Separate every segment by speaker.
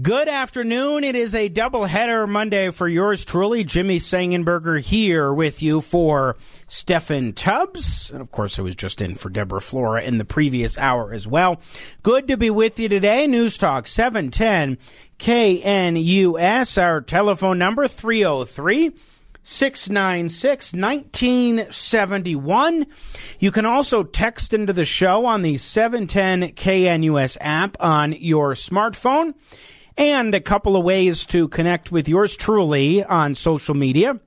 Speaker 1: Good afternoon. It is a doubleheader Monday for yours truly, Jimmy Sengenberger here with you for Steffan Tubbs. And of course, I was just in for Deborah Flora in the previous hour as well. Good to be with you today. News Talk 710 KNUS. Our telephone number 303 696 1971. You can also text into the show on the 710 KNUS app on your smartphone and a couple of ways to connect with yours truly on social media.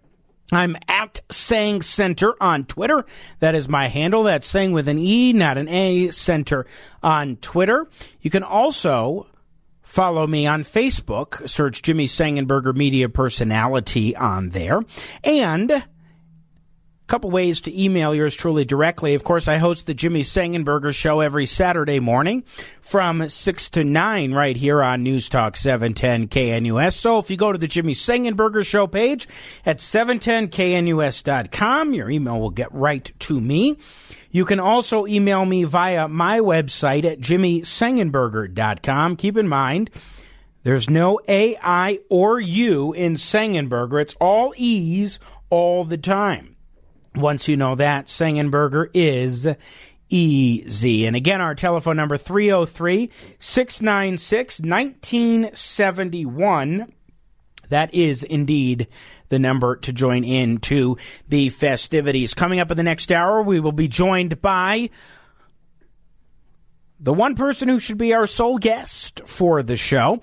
Speaker 1: I'm at Seng Center on Twitter. That is my handle. That's Seng with an E, not an A, Center on Twitter. You can also follow me on Facebook. Search Jimmy Sengenberger Media Personality on there. And couple ways to email yours truly directly. Of course, I host the Jimmy Sengenberger Show every Saturday morning from 6 to 9 right here on News Talk 710 KNUS. So if you go to the Jimmy Sengenberger Show page at 710knus.com, your email will get right to me. You can also email me via my website at jimmysengenberger.com. Keep in mind, there's no A, I, or U in Sengenberger. It's all E's all the time. Once you know that, Sengenberger is easy. And again, our telephone number 303 696 1971. That is indeed the number to join in to the festivities. Coming up in the next hour, we will be joined by the one person who should be our sole guest for the show.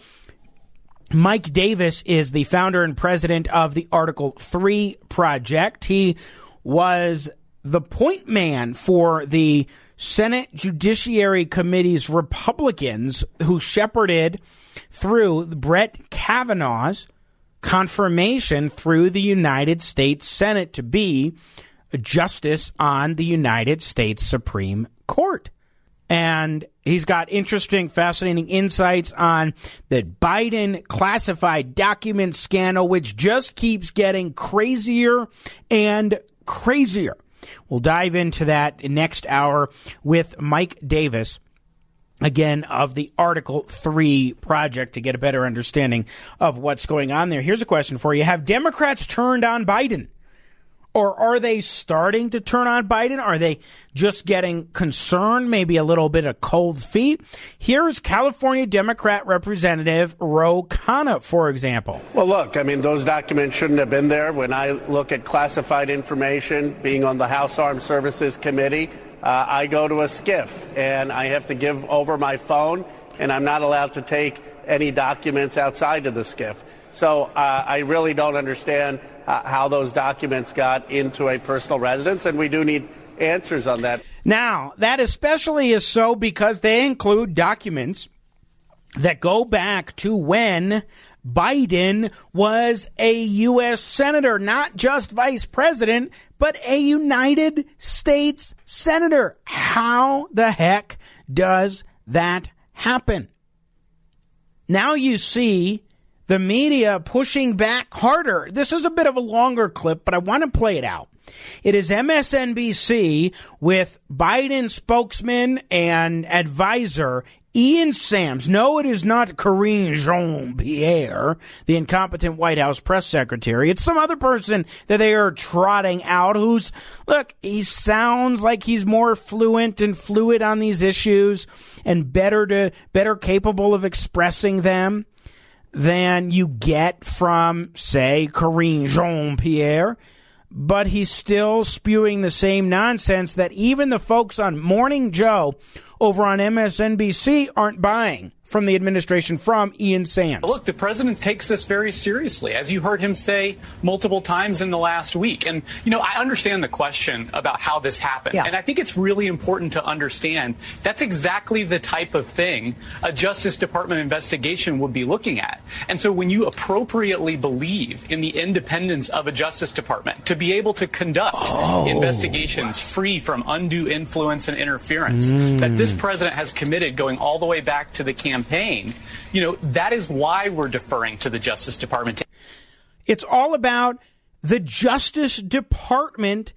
Speaker 1: Mike Davis is the founder and president of the Article 3 Project. He was the point man for the Senate Judiciary Committee's Republicans who shepherded through Brett Kavanaugh's confirmation through the United States Senate to be a justice on the United States Supreme Court. And he's got interesting, fascinating insights on the Biden classified document scandal, which just keeps getting crazier and crazier. We'll dive into that next hour with Mike Davis again of the Article 3 project to get a better understanding of what's going on there. Here's a question for you. Have Democrats turned on Biden? Or are they starting to turn on Biden? Are they just getting concerned, maybe a little bit of cold feet? Here's California Democrat Representative Ro Khanna, for example.
Speaker 2: Well, look, I mean, those documents shouldn't have been there. When I look at classified information being on the House Armed Services Committee, uh, I go to a SCIF and I have to give over my phone, and I'm not allowed to take any documents outside of the SCIF. So uh, I really don't understand uh, how those documents got into a personal residence, and we do need answers on that.
Speaker 1: Now, that especially is so because they include documents that go back to when Biden was a U.S. Senator, not just vice president, but a United States Senator. How the heck does that happen? Now you see the media pushing back harder. This is a bit of a longer clip, but I want to play it out. It is MSNBC with Biden spokesman and advisor Ian Sams. No, it is not Karine Jean Pierre, the incompetent White House press secretary. It's some other person that they are trotting out who's, look, he sounds like he's more fluent and fluid on these issues and better to, better capable of expressing them than you get from, say, Karine Jean Pierre, but he's still spewing the same nonsense that even the folks on Morning Joe over on MSNBC aren't buying from the administration from Ian Sams.
Speaker 3: Look, the president takes this very seriously, as you heard him say multiple times in the last week. And, you know, I understand the question about how this happened. Yeah. And I think it's really important to understand that's exactly the type of thing a Justice Department investigation would be looking at. And so when you appropriately believe in the independence of a Justice Department to be able to conduct oh. investigations free from undue influence and interference mm. that this president has committed going all the way back to the campaign, you know, that is why we're deferring to the Justice Department.
Speaker 1: It's all about the Justice Department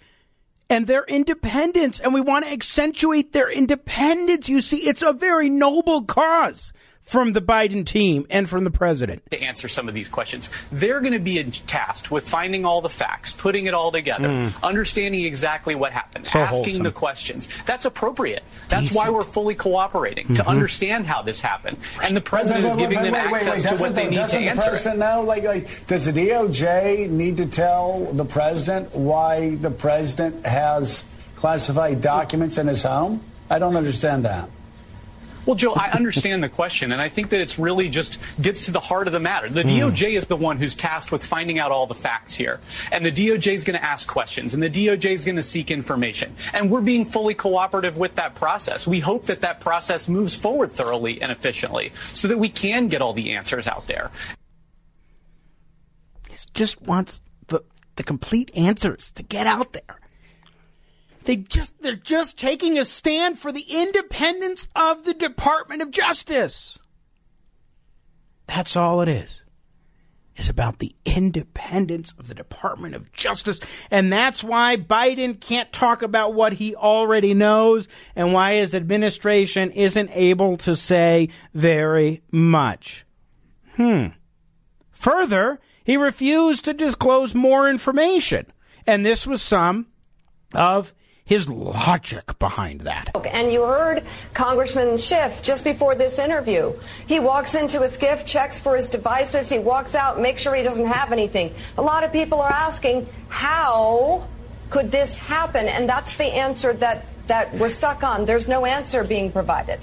Speaker 1: and their independence, and we want to accentuate their independence. You see, it's a very noble cause from the Biden team and from the president?
Speaker 3: To answer some of these questions, they're going to be tasked with finding all the facts, putting it all together, mm. understanding exactly what happened, so asking wholesome. the questions. That's appropriate. That's Decent. why we're fully cooperating mm-hmm. to understand how this happened. And the president wait, wait, wait, is giving them access to what they need to answer.
Speaker 4: The president know, like, like, does the DOJ need to tell the president why the president has classified documents in his home? I don't understand that.
Speaker 3: Well, Joe, I understand the question, and I think that it's really just gets to the heart of the matter. The mm. DOJ is the one who's tasked with finding out all the facts here. And the DOJ is going to ask questions, and the DOJ is going to seek information. And we're being fully cooperative with that process. We hope that that process moves forward thoroughly and efficiently so that we can get all the answers out there.
Speaker 1: He just wants the, the complete answers to get out there. They just they're just taking a stand for the independence of the Department of Justice. That's all it is. It's about the independence of the Department of Justice. And that's why Biden can't talk about what he already knows and why his administration isn't able to say very much. Hmm. Further, he refused to disclose more information. And this was some of his logic behind that.
Speaker 5: And you heard Congressman Schiff just before this interview. He walks into his SCIF, checks for his devices, he walks out, makes sure he doesn't have anything. A lot of people are asking, how could this happen? And that's the answer that, that we're stuck on. There's no answer being provided.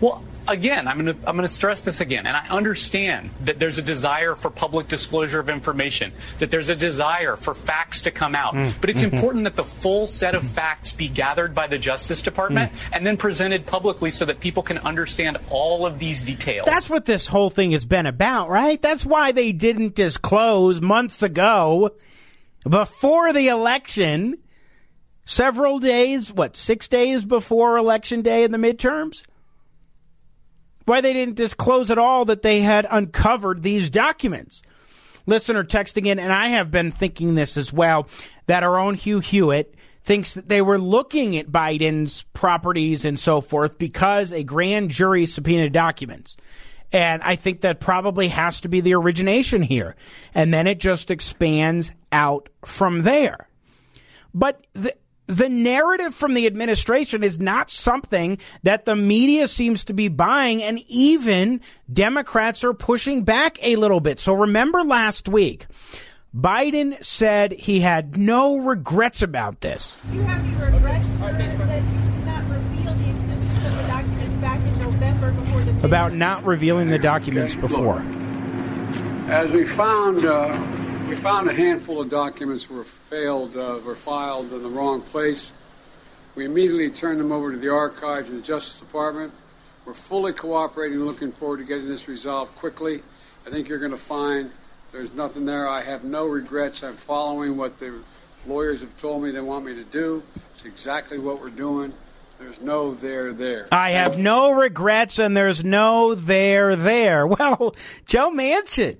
Speaker 3: Well, again, I'm going to I'm going to stress this again, and I understand that there's a desire for public disclosure of information, that there's a desire for facts to come out, mm. but it's mm-hmm. important that the full set of facts be gathered by the Justice Department mm. and then presented publicly so that people can understand all of these details.
Speaker 1: That's what this whole thing has been about, right? That's why they didn't disclose months ago before the election several days, what, six days before election day in the midterms? Why they didn't disclose at all that they had uncovered these documents. Listener texting in, and I have been thinking this as well, that our own Hugh Hewitt thinks that they were looking at Biden's properties and so forth because a grand jury subpoenaed documents. And I think that probably has to be the origination here. And then it just expands out from there. But the, the narrative from the administration is not something that the media seems to be buying, and even Democrats are pushing back a little bit. So remember last week, Biden said he had no regrets about this.
Speaker 6: You have any regrets that you did not reveal the existence of the documents back in November before the
Speaker 1: about not revealing the documents before.
Speaker 7: As we found. Uh we found a handful of documents were failed, uh, were filed in the wrong place. We immediately turned them over to the archives of the Justice Department. We're fully cooperating, looking forward to getting this resolved quickly. I think you're going to find there's nothing there. I have no regrets. I'm following what the lawyers have told me they want me to do. It's exactly what we're doing. There's no there there.
Speaker 1: I have no regrets and there's no there there. Well, Joe Manchin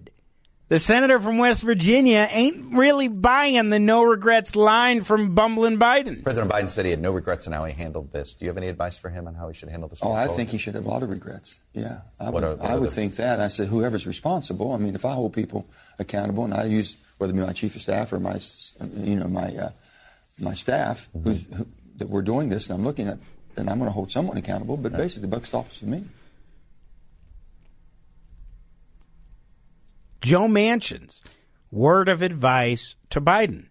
Speaker 1: the senator from West Virginia ain't really buying the no regrets line from bumbling Biden.
Speaker 8: President Biden said he had no regrets in how he handled this. Do you have any advice for him on how he should handle this?
Speaker 9: Oh, I think he should have a lot of regrets. Yeah, I would, are, I would the... think that. I said whoever's responsible. I mean, if I hold people accountable, and I use whether it be my chief of staff or my, you know, my uh, my staff, mm-hmm. who's who, that we're doing this, and I'm looking at, then I'm going to hold someone accountable. But right. basically, the buck stops with me.
Speaker 1: Joe Manchin's word of advice to Biden.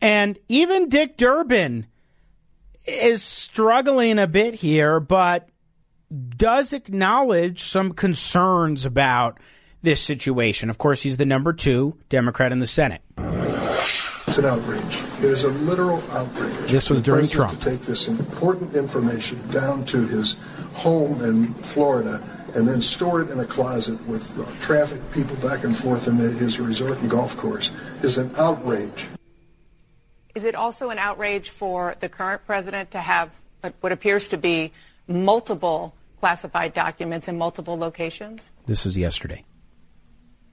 Speaker 1: And even Dick Durbin is struggling a bit here, but does acknowledge some concerns about this situation. Of course, he's the number two Democrat in the Senate.
Speaker 10: It's an outrage. It is a literal outrage.
Speaker 1: This was during Trump.
Speaker 10: To take this important information down to his home in Florida and then store it in a closet with uh, traffic, people back and forth in his resort and golf course is an outrage.
Speaker 11: Is it also an outrage for the current president to have what appears to be multiple classified documents in multiple locations?
Speaker 1: This was yesterday.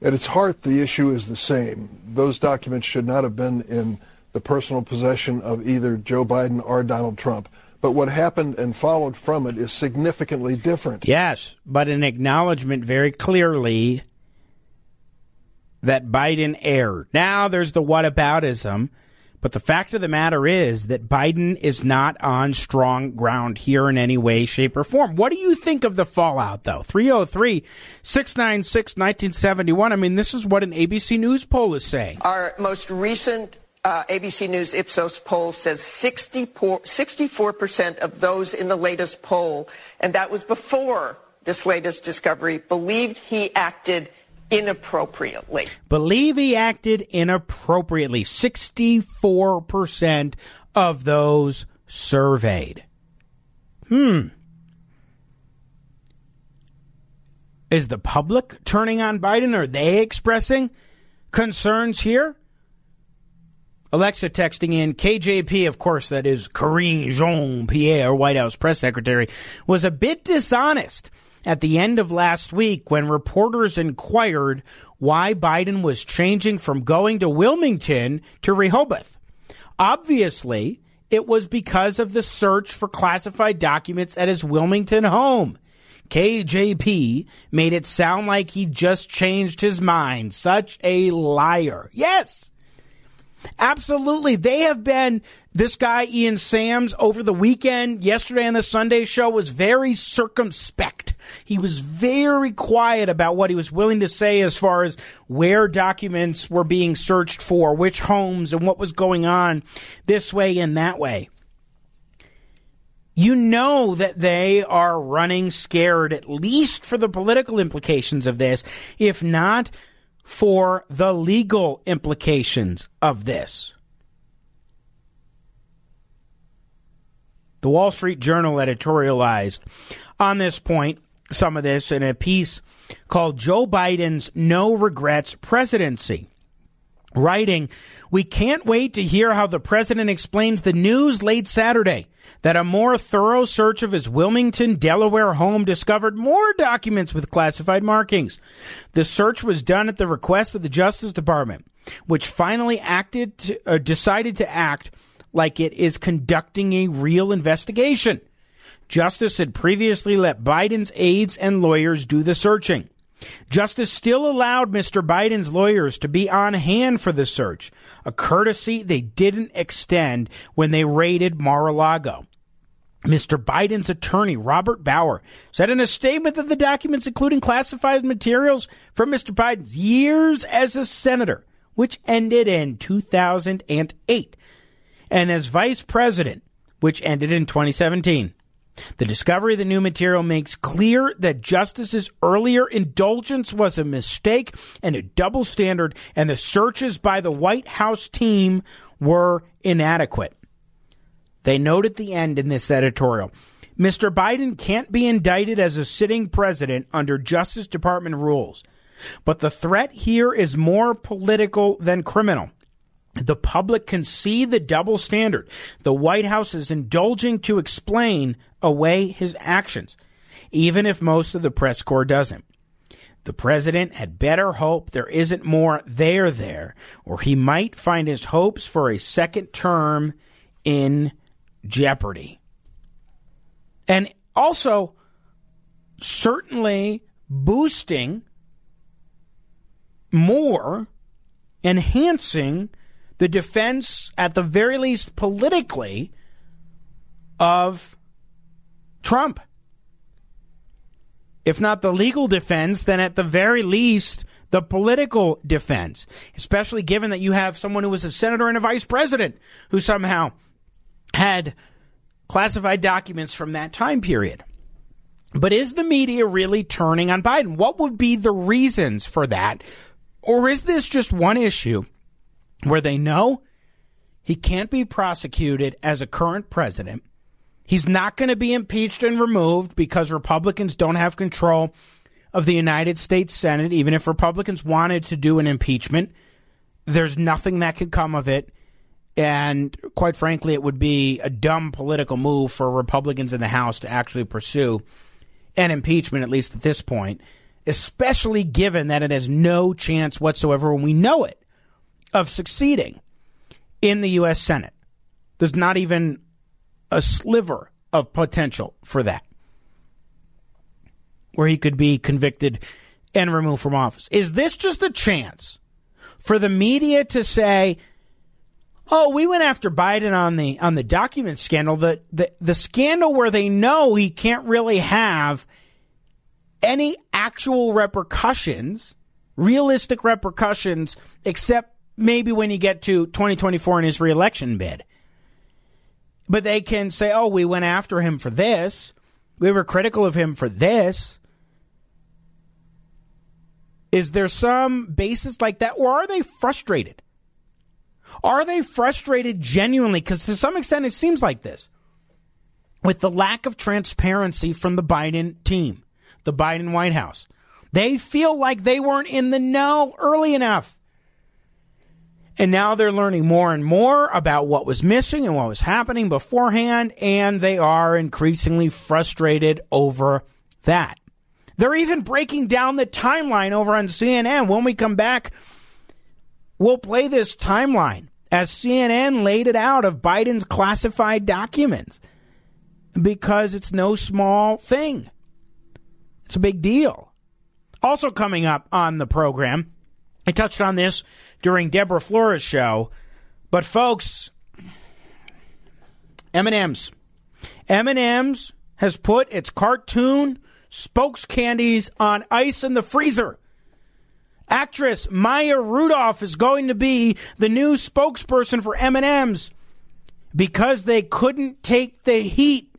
Speaker 10: At its heart, the issue is the same. Those documents should not have been in the personal possession of either Joe Biden or Donald Trump. But what happened and followed from it is significantly different.
Speaker 1: Yes, but an acknowledgement very clearly that Biden erred. Now there's the whataboutism, but the fact of the matter is that Biden is not on strong ground here in any way, shape, or form. What do you think of the fallout, though? 303 696 1971. I mean, this is what an ABC News poll is saying.
Speaker 12: Our most recent uh, ABC News Ipsos poll says 64, 64% of those in the latest poll, and that was before this latest discovery, believed he acted inappropriately.
Speaker 1: Believe he acted inappropriately. 64% of those surveyed. Hmm. Is the public turning on Biden? Are they expressing concerns here? Alexa texting in KJP, of course, that is Karine Jean Pierre, White House press secretary, was a bit dishonest at the end of last week when reporters inquired why Biden was changing from going to Wilmington to Rehoboth. Obviously, it was because of the search for classified documents at his Wilmington home. KJP made it sound like he just changed his mind. Such a liar. Yes. Absolutely. They have been, this guy, Ian Sams, over the weekend, yesterday on the Sunday show, was very circumspect. He was very quiet about what he was willing to say as far as where documents were being searched for, which homes, and what was going on this way and that way. You know that they are running scared, at least for the political implications of this, if not for the legal implications of this. The Wall Street Journal editorialized on this point, some of this in a piece called Joe Biden's No Regrets Presidency. Writing, We can't wait to hear how the president explains the news late Saturday that a more thorough search of his Wilmington, Delaware home discovered more documents with classified markings. The search was done at the request of the Justice Department, which finally acted to, uh, decided to act like it is conducting a real investigation. Justice had previously let Biden's aides and lawyers do the searching. Justice still allowed Mr. Biden's lawyers to be on hand for the search, a courtesy they didn't extend when they raided Mar-a-Lago. Mr. Biden's attorney, Robert Bauer, said in a statement that the documents, including classified materials from Mr. Biden's years as a senator, which ended in 2008, and as vice president, which ended in 2017. The discovery of the new material makes clear that Justice's earlier indulgence was a mistake and a double standard, and the searches by the White House team were inadequate. They note at the end in this editorial Mr. Biden can't be indicted as a sitting president under Justice Department rules, but the threat here is more political than criminal. The public can see the double standard. The White House is indulging to explain away his actions, even if most of the press corps doesn't. The president had better hope there isn't more there there, or he might find his hopes for a second term in jeopardy. And also, certainly boosting more, enhancing the defense, at the very least politically, of Trump. If not the legal defense, then at the very least, the political defense, especially given that you have someone who was a senator and a vice president who somehow had classified documents from that time period. But is the media really turning on Biden? What would be the reasons for that? Or is this just one issue where they know he can't be prosecuted as a current president? He's not going to be impeached and removed because Republicans don't have control of the United States Senate. Even if Republicans wanted to do an impeachment, there's nothing that could come of it. And quite frankly, it would be a dumb political move for Republicans in the House to actually pursue an impeachment, at least at this point, especially given that it has no chance whatsoever, when we know it, of succeeding in the U.S. Senate. There's not even a sliver of potential for that, where he could be convicted and removed from office. Is this just a chance for the media to say, Oh, we went after Biden on the on the document scandal, the, the the scandal where they know he can't really have any actual repercussions, realistic repercussions, except maybe when you get to 2024 in his reelection bid. But they can say, oh, we went after him for this. We were critical of him for this. Is there some basis like that, or are they frustrated? Are they frustrated genuinely? Because to some extent, it seems like this with the lack of transparency from the Biden team, the Biden White House. They feel like they weren't in the know early enough. And now they're learning more and more about what was missing and what was happening beforehand, and they are increasingly frustrated over that. They're even breaking down the timeline over on CNN. When we come back, we'll play this timeline as CNN laid it out of Biden's classified documents because it's no small thing. It's a big deal. Also, coming up on the program, I touched on this during Deborah Flora's show, but folks, M&M's. M&M's has put its cartoon spokes candies on ice in the freezer. Actress Maya Rudolph is going to be the new spokesperson for M&M's because they couldn't take the heat.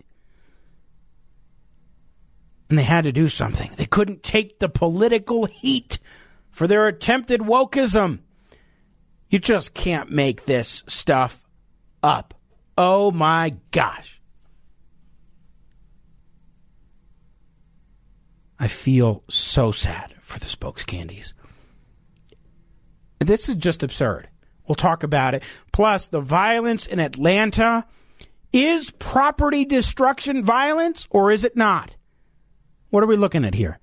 Speaker 1: And they had to do something. They couldn't take the political heat for their attempted wokeism. You just can't make this stuff up. Oh my gosh. I feel so sad for the spokes candies. This is just absurd. We'll talk about it. Plus, the violence in Atlanta is property destruction violence or is it not? What are we looking at here?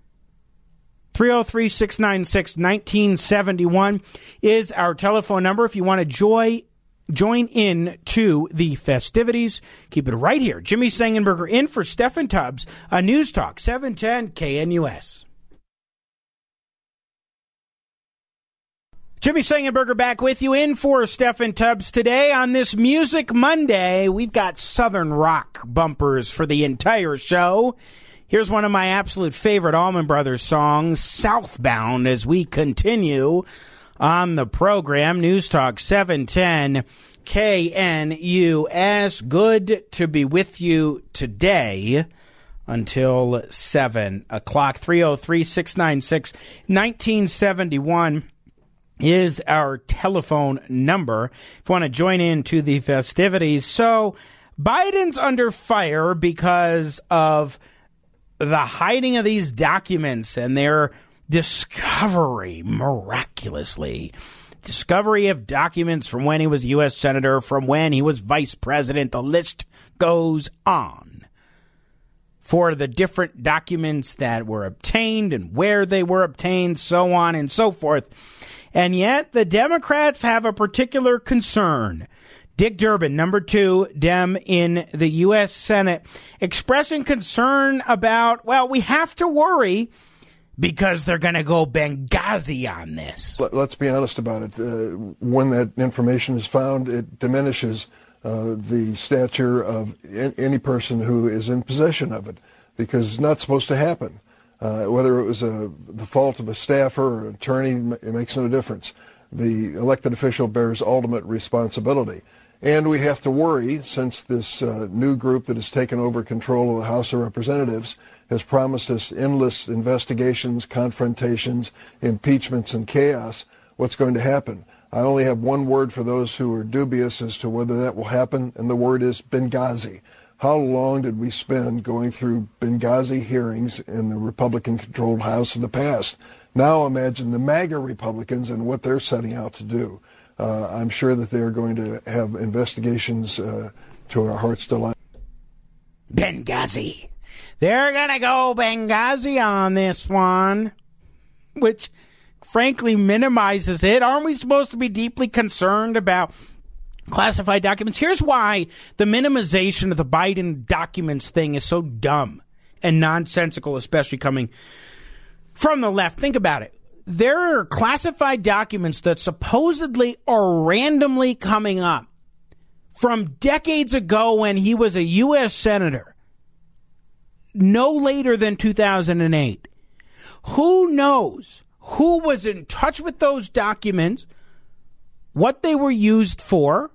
Speaker 1: 303 696 1971 is our telephone number if you want to join join in to the festivities. Keep it right here. Jimmy Sengenberger in for Steffan Tubbs, a News Talk 710 KNUS. Jimmy Sengenberger back with you in for Steffan Tubbs today on this Music Monday. We've got Southern rock bumpers for the entire show. Here's one of my absolute favorite Allman Brothers songs, Southbound, as we continue on the program. News Talk 710 KNUS. Good to be with you today until 7 o'clock. 303 696 1971 is our telephone number if you want to join in to the festivities. So Biden's under fire because of the hiding of these documents and their discovery miraculously. Discovery of documents from when he was U.S. Senator, from when he was Vice President. The list goes on for the different documents that were obtained and where they were obtained, so on and so forth. And yet the Democrats have a particular concern. Dick Durbin, number two Dem in the U.S. Senate, expressing concern about, well, we have to worry because they're going to go Benghazi on this.
Speaker 10: Let, us be honest about it. Uh, when that information is found, it diminishes uh, the stature of any person who is in possession of it because it's not supposed to happen. Uh, whether it was a, the fault of a staffer or an attorney, it makes no difference. The elected official bears ultimate responsibility. And we have to worry, since this uh, new group that has taken over control of the House of Representatives has promised us endless investigations, confrontations, impeachments, and chaos, what's going to happen. I only have one word for those who are dubious as to whether that will happen, and the word is Benghazi. How long did we spend going through Benghazi hearings in the Republican controlled House in the past? Now imagine the MAGA Republicans and what they're setting out to do. Uh, I'm sure that they're going to have investigations uh, to our heart's delight.
Speaker 1: Benghazi. They're going to go Benghazi on this one, which frankly minimizes it. Aren't we supposed to be deeply concerned about classified documents? Here's why the minimization of the Biden documents thing is so dumb and nonsensical, especially coming from the left. Think about it. There are classified documents that supposedly are randomly coming up from decades ago when he was a U.S. Senator, no later than 2008. Who knows who was in touch with those documents, what they were used for,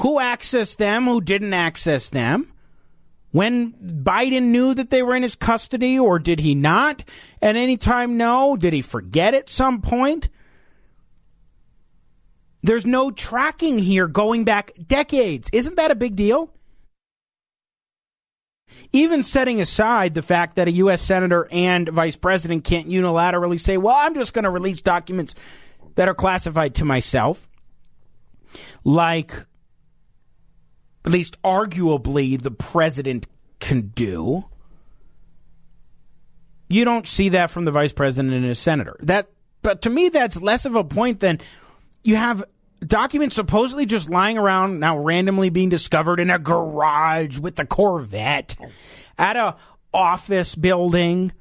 Speaker 1: who accessed them, who didn't access them? When Biden knew that they were in his custody, or did he not at any time know? Did he forget at some point? There's no tracking here going back decades. Isn't that a big deal? Even setting aside the fact that a U.S. Senator and Vice President can't unilaterally say, well, I'm just going to release documents that are classified to myself, like at least arguably, the president can do. You don't see that from the vice president and a senator. That, but to me, that's less of a point than you have documents supposedly just lying around now randomly being discovered in a garage with a Corvette, at a office building,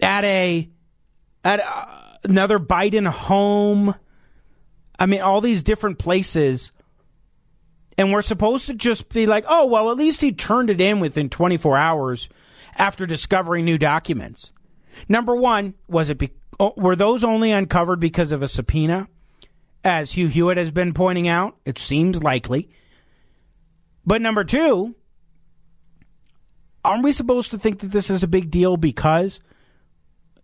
Speaker 1: at a at a, another Biden home. I mean, all these different places and we're supposed to just be like, oh, well, at least he turned it in within 24 hours after discovering new documents. Number one, was it be- oh, were those only uncovered because of a subpoena? As Hugh Hewitt has been pointing out, it seems likely. But number two, aren't we supposed to think that this is a big deal because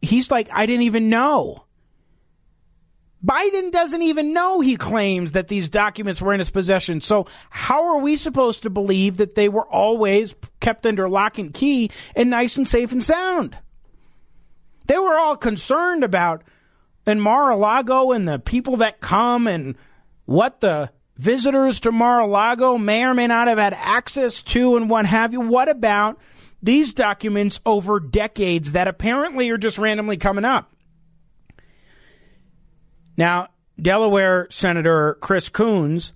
Speaker 1: he's like, I didn't even know. Biden doesn't even know he claims that these documents were in his possession. So how are we supposed to believe that they were always kept under lock and key and nice and safe and sound? They were all concerned about in Mar-a-Lago and the people that come and what the visitors to Mar-a-Lago may or may not have had access to and what have you. What about these documents over decades that apparently are just randomly coming up? Now, Delaware Senator Chris Coons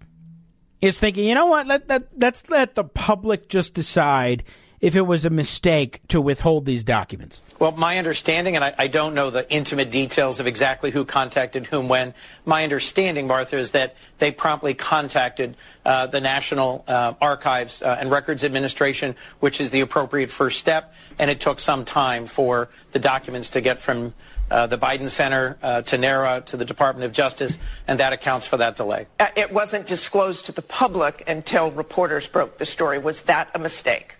Speaker 1: is thinking, you know what? Let, let, let's let the public just decide if it was a mistake to withhold these documents.
Speaker 13: Well, my understanding, and I, I, don't know the intimate details of exactly who contacted whom when, my understanding, Martha, is that they promptly contacted uh, the National uh, Archives uh, and Records Administration, which is the appropriate first step, and it took some time for the documents to get from uh, the Biden Center uh, to NARA to the Department of Justice, and that accounts for that delay.
Speaker 12: Uh, it wasn't disclosed to the public until reporters broke the story. Was that a mistake?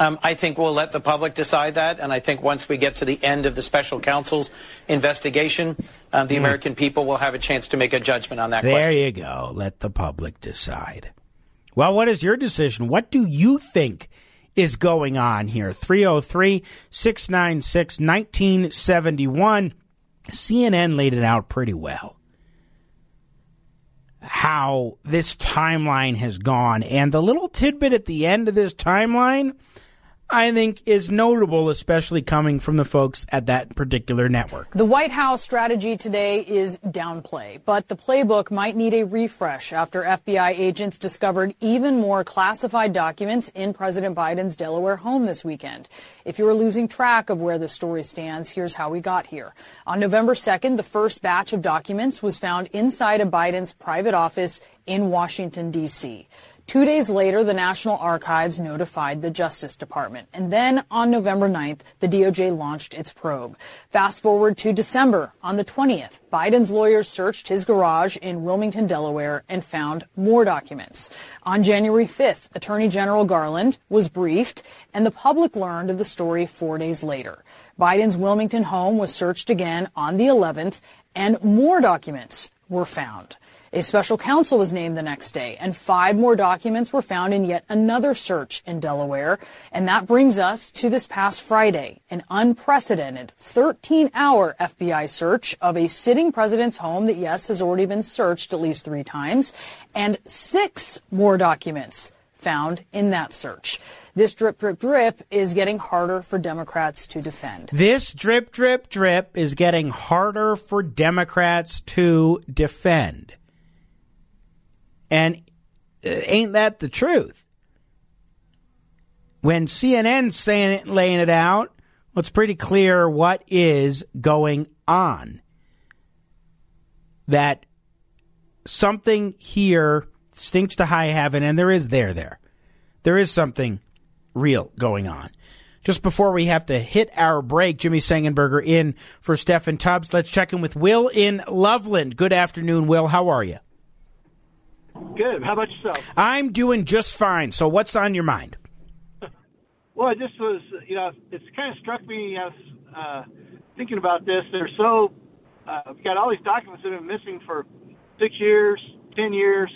Speaker 13: Um, I think we'll let the public decide that, and I think once we get to the end of the special counsel's investigation, uh, the mm. American people will have a chance to make a judgment on that
Speaker 1: there
Speaker 13: question.
Speaker 1: you go. Let the public decide. Well, what is your decision? What do you think is going on here. 303 696 1971. CNN laid it out pretty well. How this timeline has gone. And the little tidbit at the end of this timeline I think is notable, especially coming from the folks at that particular network.
Speaker 14: The White House strategy today is downplay, but the playbook might need a refresh after FBI agents discovered even more classified documents in President Biden's Delaware home this weekend. If you're losing track of where the story stands, here's how we got here. On November 2nd, the first batch of documents was found inside of Biden's private office in Washington, D.C. Two days later, the National Archives notified the Justice Department. And then on November 9th, the DOJ launched its probe. Fast forward to December. On the 20th, Biden's lawyers searched his garage in Wilmington, Delaware, and found more documents. On January 5th, Attorney General Garland was briefed, and the public learned of the story four days later. Biden's Wilmington home was searched again on the 11th, and more documents were found. A special counsel was named the next day, and five more documents were found in yet another search in Delaware. And that brings us to this past Friday, an unprecedented 13 hour FBI search of a sitting president's home that, yes, has already been searched at least three times, and six more documents found in that search. This drip, drip, drip is getting harder for Democrats to defend.
Speaker 1: This drip, drip, drip is getting harder for Democrats to defend. And uh, ain't that the truth? When CNN's saying it, laying it out, well, it's pretty clear what is going on. That something here stinks to high heaven, and there is there there. There is something real going on. Just before we have to hit our break, Jimmy Sengenberger in for Steffan Tubbs. Let's check in with Will in Loveland. Good afternoon, Will. How are you?
Speaker 15: Good. How about yourself?
Speaker 1: I'm doing just fine. So, what's on your mind?
Speaker 15: Well, it just was, you know, it's kind of struck me as uh, thinking about this. They're so, uh, we've got all these documents that have been missing for six years, ten years,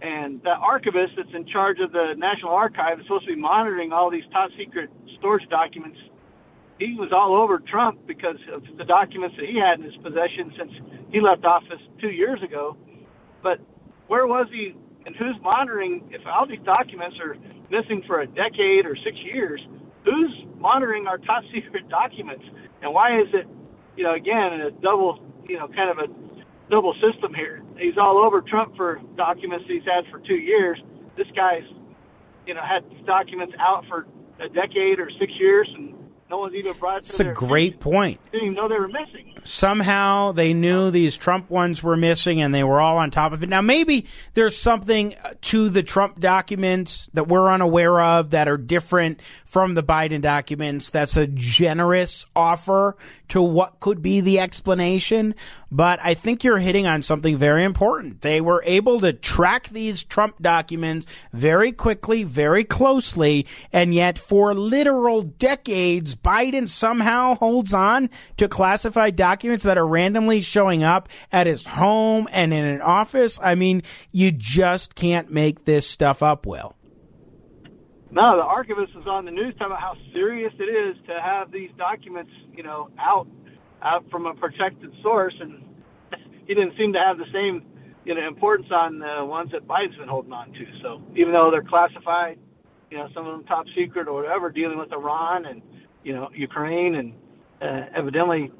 Speaker 15: and the archivist that's in charge of the National Archive is supposed to be monitoring all these top secret storage documents. He was all over Trump because of the documents that he had in his possession since he left office two years ago. But where was he and who's monitoring? If all these documents are missing for a decade or six years who's monitoring our top secret documents? And why is it you know again a double you know kind of a double system here? He's all over trump for documents he's had for two years. This guy's you know had documents out for a decade or six years and no one's even brought it
Speaker 1: That's a great point.
Speaker 15: Didn't even know they were missing.
Speaker 1: Somehow they knew these Trump ones were missing and they were all on top of it. Now, maybe there's something to the Trump documents that we're unaware of that are different from the Biden documents. That's a generous offer to what could be the explanation. But I think you're hitting on something very important. They were able to track these Trump documents very quickly, very closely, and yet for literal decades, Biden somehow holds on to classified documents that are randomly showing up at his home and in an office. I mean, you just can't make this stuff up, Will.
Speaker 15: No, the archivist was on the news talking about how serious it is to have these documents, you know, out out from a protected source, and he didn't seem to have the same, you know, importance on the ones that Biden's been holding on to. So even though they're classified, you know, some of them top secret or whatever, dealing with Iran and you know Ukraine, and uh, evidently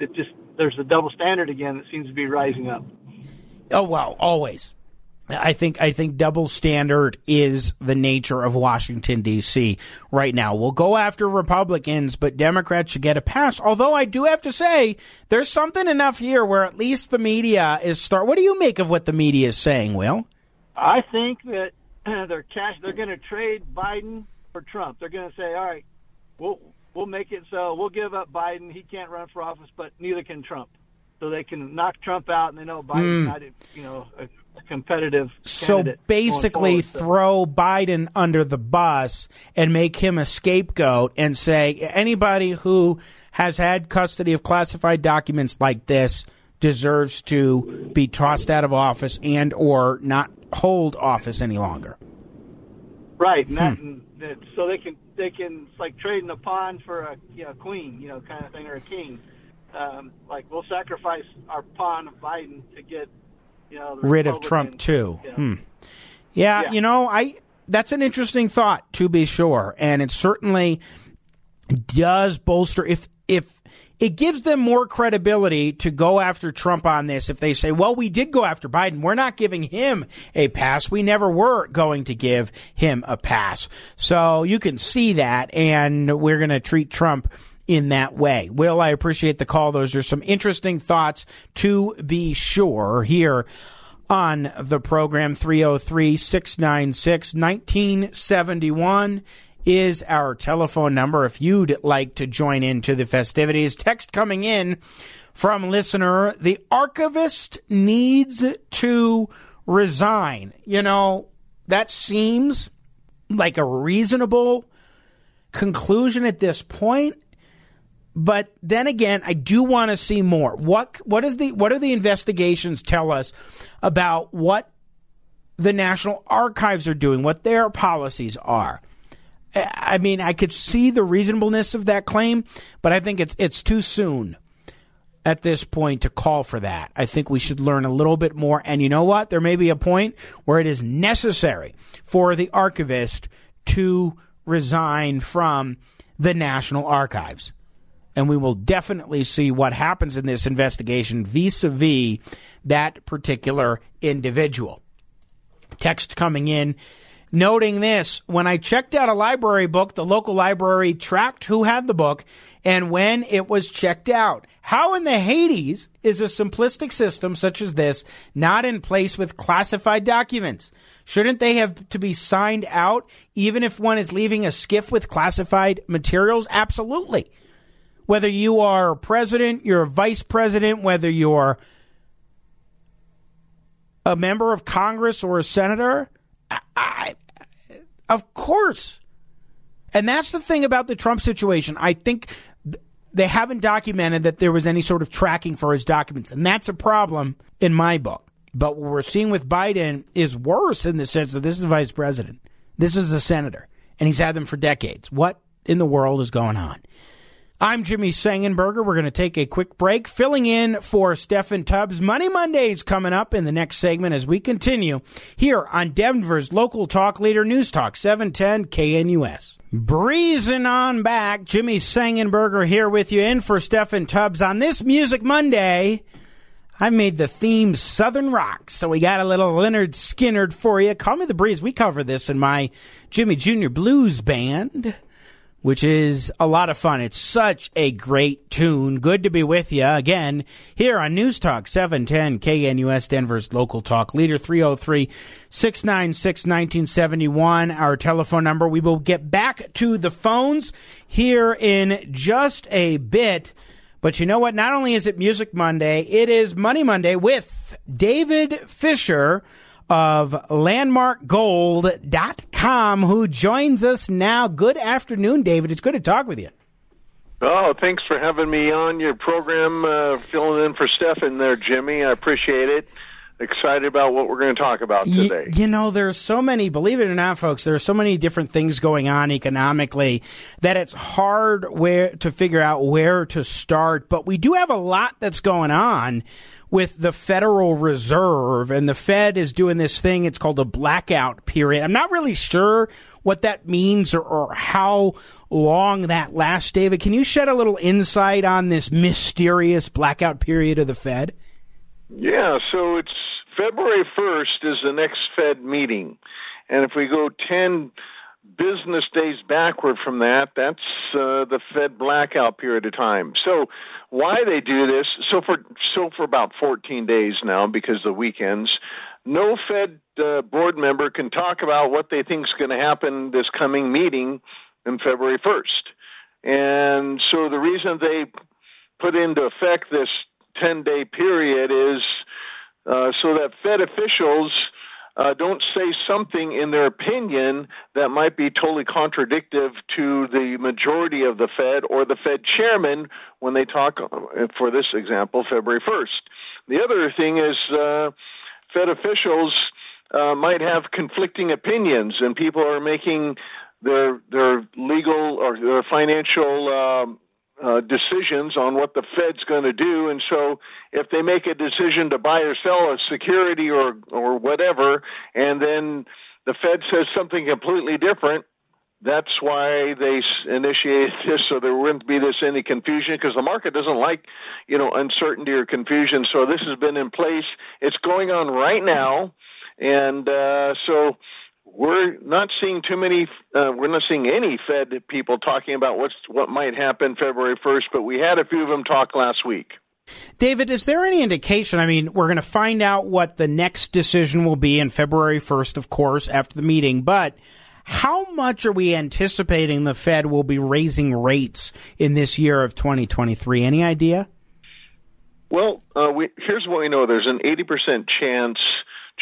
Speaker 15: it just there's a double standard again that seems to be rising up.
Speaker 1: Oh well, always. I think I think double standard is the nature of Washington D.C. right now. We'll go after Republicans, but Democrats should get a pass. Although I do have to say, there's something enough here where at least the media is start. What do you make of what the media is saying, Will?
Speaker 15: I think that they're cash. They're going to trade Biden for Trump. They're going to say, all right, we'll we'll make it so we'll give up Biden. He can't run for office, but neither can Trump. So they can knock Trump out, and they know Biden's mm. not, you know, a, competitive.
Speaker 1: So basically,
Speaker 15: so.
Speaker 1: throw Biden under the bus and make him a scapegoat, and say anybody who has had custody of classified documents like this deserves to be tossed out of office and or not hold office any longer.
Speaker 15: Right, and that, hmm. and that, so they can they can it's like trading a pawn for a you know, queen, you know, kind of thing, or a king. Um, like we'll sacrifice our pawn of Biden to get you know,
Speaker 1: rid of Trump too. Hmm. Yeah, yeah, you know, I that's an interesting thought to be sure, and it certainly does bolster if if it gives them more credibility to go after Trump on this if they say, well, we did go after Biden. We're not giving him a pass. We never were going to give him a pass. So you can see that, and we're going to treat Trump in that way. Will, I appreciate the call. Those are some interesting thoughts to be sure here on the program. 303 696 1971 is our telephone number if you'd like to join into the festivities. Text coming in from listener The archivist needs to resign. You know, that seems like a reasonable conclusion at this point. But then again, I do want to see more. What what is the what do the investigations tell us about what the National Archives are doing, what their policies are? I mean, I could see the reasonableness of that claim, but I think it's it's too soon at this point to call for that. I think we should learn a little bit more. And you know what? There may be a point where it is necessary for the archivist to resign from the National Archives and we will definitely see what happens in this investigation vis a vis that particular individual. Text coming in noting this when I checked out a library book, the local library tracked who had the book and when it was checked out. How in the Hades is a simplistic system such as this not in place with classified documents? Shouldn't they have to be signed out even if one is leaving a SCIF with classified materials? Absolutely whether you are president, you're a vice president, whether you're a member of Congress or a senator, I, I, of course. And that's the thing about the Trump situation. I think th- they haven't documented that there was any sort of tracking for his documents. And that's a problem in my book. But what we're seeing with Biden is worse in the sense that this is vice president. This is a senator. And he's had them for decades. What in the world is going on? I'm Jimmy Sengenberger. We're going to take a quick break, filling in for Steffan Tubbs. Money Mondays coming up in the next segment as we continue here on Denver's local talk leader, News Talk 710 KNUS. Breezing on back, Jimmy Sengenberger here with you in for Steffan Tubbs on this Music Monday. I made the theme Southern Rock, so we got a little Lynyrd Skynyrd for you. Call me the breeze. We cover this in my Jimmy Jr. Blues Band which is a lot of fun. It's such a great tune. Good to be with you again here on News Talk 710 KNUS Denver's local talk leader 303 696 1971 our telephone number. We will get back to the phones here in just a bit. But you know what? Not only is it Music Monday, it is Money Monday with David Fisher of landmarkgold.com who joins us now. Good afternoon, David. It's good to talk with you.
Speaker 16: Oh, thanks for having me on your program, uh, filling in for Steffan there, Jimmy. I appreciate it. Excited about what we're going to talk about today.
Speaker 1: You, you know, there's so many, believe it or not, folks, there are so many different things going on economically that it's hard where to figure out where to start. But we do have a lot that's going on with the Federal Reserve, and the Fed is doing this thing. It's called a blackout period. I'm not really sure what that means or, or how long that lasts. David, can you shed a little insight on this mysterious blackout period of the Fed?
Speaker 16: Yeah, so it's February 1st is the next Fed meeting. And if we go 10 business days backward from that, that's uh, the Fed blackout period of time. So why they do this? So for so for about 14 days now, because the weekends, no Fed uh, board member can talk about what they think is going to happen this coming meeting in February 1st. And so the reason they put into effect this 10 day period is uh, so that Fed officials uh, don't say something in their opinion that might be totally contradictive to the majority of the Fed or the Fed chairman when they talk, uh, for this example, February 1st. The other thing is uh, Fed officials uh, might have conflicting opinions, and people are making their their legal or their financial um, uh, decisions on what the Fed's going to do, and so if they make a decision to buy or sell a security or or whatever, and then the Fed says something completely different, that's why they initiated this so there wouldn't be this any confusion because the market doesn't like you know uncertainty or confusion. So this has been in place. It's going on right now, and uh, so we're not seeing too many. Uh, we're not seeing any Fed people talking about what's what might happen February 1st, but we had a few of them talk last week.
Speaker 1: David, is there any indication? I mean, we're going to find out what the next decision will be in February 1st, of course, after the meeting, but how much are we anticipating the Fed will be raising rates in this year of 2023? Any idea?
Speaker 16: Well, uh, we, here's what we know there's an 80% chance,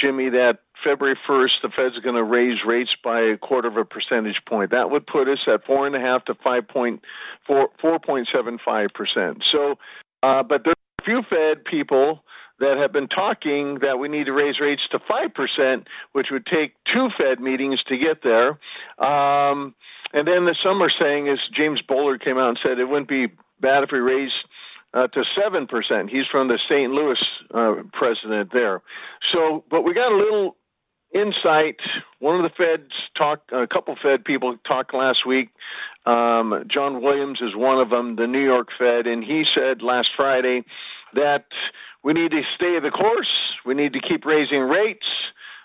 Speaker 16: Jimmy, that February 1st, the Fed's going to raise rates by a quarter of a percentage point. That would put us at four and a half to five point four four point seven five percent. So, uh, but there's a few Fed people that have been talking that we need to raise rates to five percent, which would take two Fed meetings to get there. Um, and then the some are saying, as James Bullard came out and said, it wouldn't be bad if we raised uh, to seven percent. He's from the St. Louis uh, president there. So, but we got a little insight. One of the Feds talked, a couple Fed people talked last week. Um, John Williams is one of them, the New York Fed, and he said last Friday that we need to stay the course. We need to keep raising rates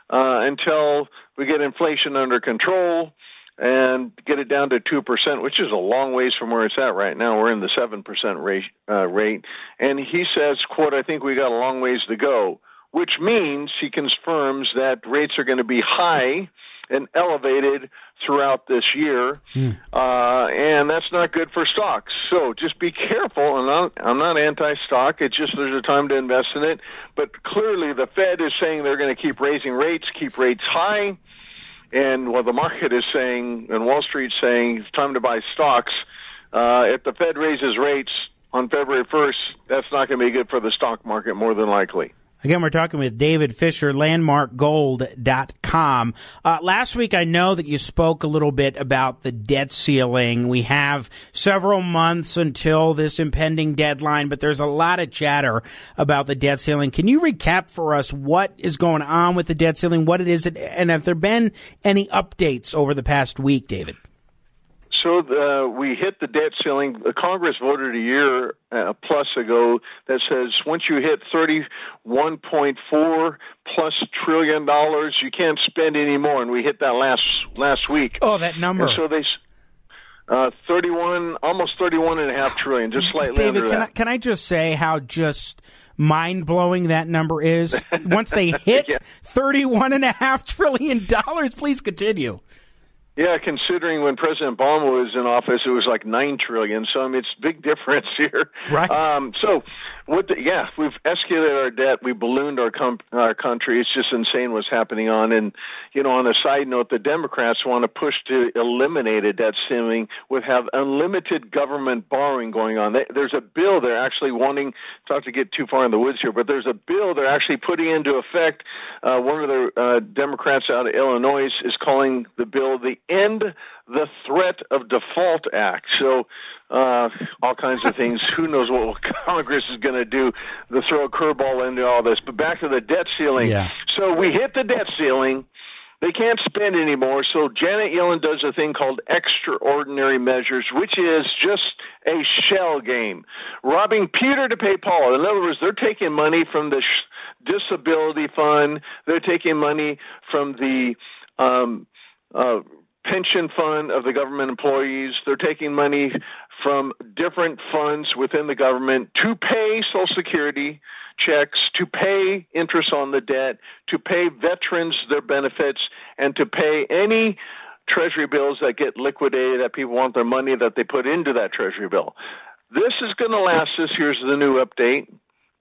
Speaker 16: uh, until we get inflation under control and get it down to 2%, which is a long ways from where it's at right now. We're in the 7% rate, uh, rate. And he says, quote, I think we got a long ways to go which means he confirms that rates are going to be high and elevated throughout this year, mm. uh, and that's not good for stocks. So just be careful. I'm not, I'm not anti-stock. It's just there's a time to invest in it. But clearly, the Fed is saying they're going to keep raising rates, keep rates high, and what the market is saying and Wall Street's saying it's time to buy stocks. Uh, if the Fed raises rates on February 1st, that's not going to be good for the stock market more than likely.
Speaker 1: Again, we're talking with David Fisher, landmarkgold.com. Uh, last week, I know that you spoke a little bit about the debt ceiling. We have several months until this impending deadline, but there's a lot of chatter about the debt ceiling. Can you recap for us what is going on with the debt ceiling, what it is, and have there been any updates over the past week, David?
Speaker 16: So the, we hit the debt ceiling. The Congress voted a year uh, plus ago that says once you hit 31.4 plus trillion dollars, you can't spend any more. And we hit that last last week.
Speaker 1: Oh, that number.
Speaker 16: And so they. Uh, 31, almost 31 and a half trillion, just slightly
Speaker 1: David,
Speaker 16: under
Speaker 1: can
Speaker 16: that.
Speaker 1: I, can I just say how just mind blowing that number is? Once they hit yeah. 31 and a half trillion dollars, please continue.
Speaker 16: Yeah, considering when President Obama was in office, it was like nine trillion. So I mean, it's big difference here.
Speaker 1: Right.
Speaker 16: Um, so what the, yeah, we've escalated our debt. We ballooned our com- our country. It's just insane what's happening on. And you know, on a side note, the Democrats want to push to eliminate a debt ceiling with have unlimited government borrowing going on. There's a bill they're actually wanting. Not to get too far in the woods here, but there's a bill they're actually putting into effect. Uh, one of the uh, Democrats out of Illinois is calling the bill the End the Threat of Default Act. So uh, all kinds of things. Who knows what Congress is going to do to throw a curveball into all this? But back to the debt ceiling.
Speaker 1: Yeah.
Speaker 16: So we hit the debt ceiling. They can't spend anymore. So Janet Yellen does a thing called extraordinary measures, which is just a shell game, robbing Peter to pay Paul. In other words, they're taking money from the disability fund. They're taking money from the um, uh, pension fund of the government employees. They're taking money from different funds within the government to pay Social Security checks, to pay interest on the debt, to pay veterans their benefits, and to pay any treasury bills that get liquidated that people want their money that they put into that treasury bill. This is going to last us, here's the new update,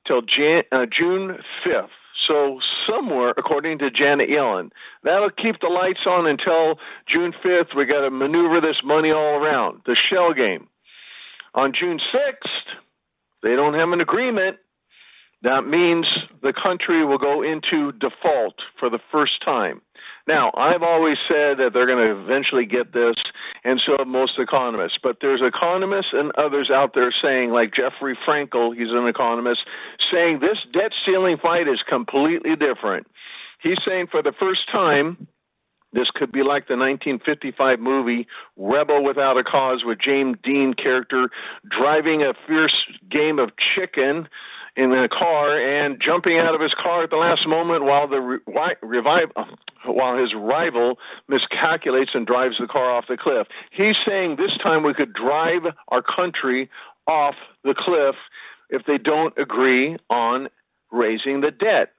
Speaker 16: till Jan- uh, June 5th. So somewhere, according to Janet Yellen, that'll keep the lights on until June 5th. We got to maneuver this money all around. The shell game. On June 6th, they don't have an agreement. That means the country will go into default for the first time. Now, I've always said that they're going to eventually get this, and so have most economists. But there's economists and others out there saying, like Jeffrey Frankel, he's an economist, saying this debt ceiling fight is completely different. He's saying for the first time, this could be like the 1955 movie Rebel Without a Cause with James Dean character driving a fierce game of chicken in a car and jumping out of his car at the last moment while the re- revive uh, while his rival miscalculates and drives the car off the cliff. He's saying this time we could drive our country off the cliff if they don't agree on raising the debt.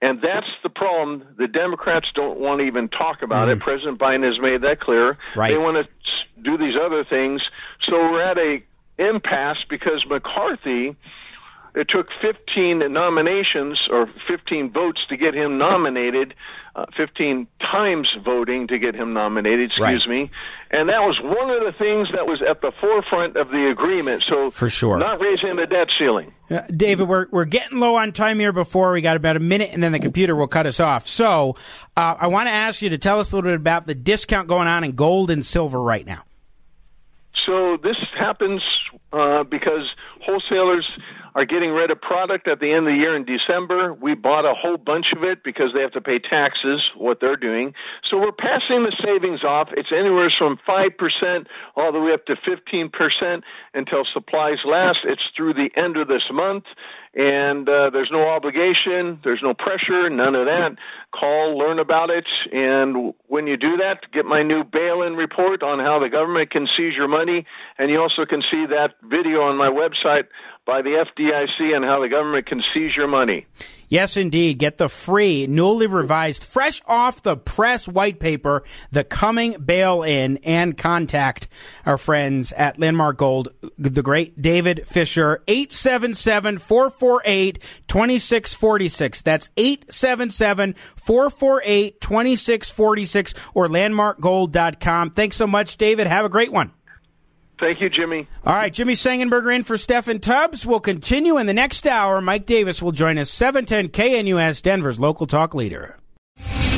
Speaker 16: And that's the problem. The Democrats don't want to even talk about mm. it. President Biden has made that clear.
Speaker 1: Right.
Speaker 16: They want to do these other things. So we're at a impasse because McCarthy it took 15 nominations or 15 votes to get him nominated, uh, 15 times voting to get him nominated, excuse right. me. And that was one of the things that was at the forefront of the agreement. So,
Speaker 1: for sure,
Speaker 16: not raising the debt ceiling.
Speaker 1: Uh, David, we're, we're getting low on time here before we got about a minute and then the computer will cut us off. So, uh, I want to ask you to tell us a little bit about the discount going on in gold and silver right now.
Speaker 16: So, this happens uh, because wholesalers are getting rid of product at the end of the year in December. We bought a whole bunch of it because they have to pay taxes, what they're doing. So we're passing the savings off. It's anywhere from 5% all the way up to 15% until supplies last. It's through the end of this month and uh, there's no obligation, there's no pressure, none of that. Call, learn about it, and when you do that, get my new bail-in report on how the government can seize your money, and you also can see that video on my website by the FDIC and how the government can seize your money.
Speaker 1: Yes, indeed. Get the free, newly revised, fresh off the press white paper, The Coming Bail In, and contact our friends at Landmark Gold, the great David Fisher, 877 448 2646. That's 877 448 2646 or landmarkgold.com. Thanks so much, David. Have a great one.
Speaker 16: Thank you, Jimmy.
Speaker 1: All right, Jimmy Sengenberger in for Steffan Tubbs. We'll continue in the next hour. Mike Davis will join us, 710 KNUS, Denver's local talk leader.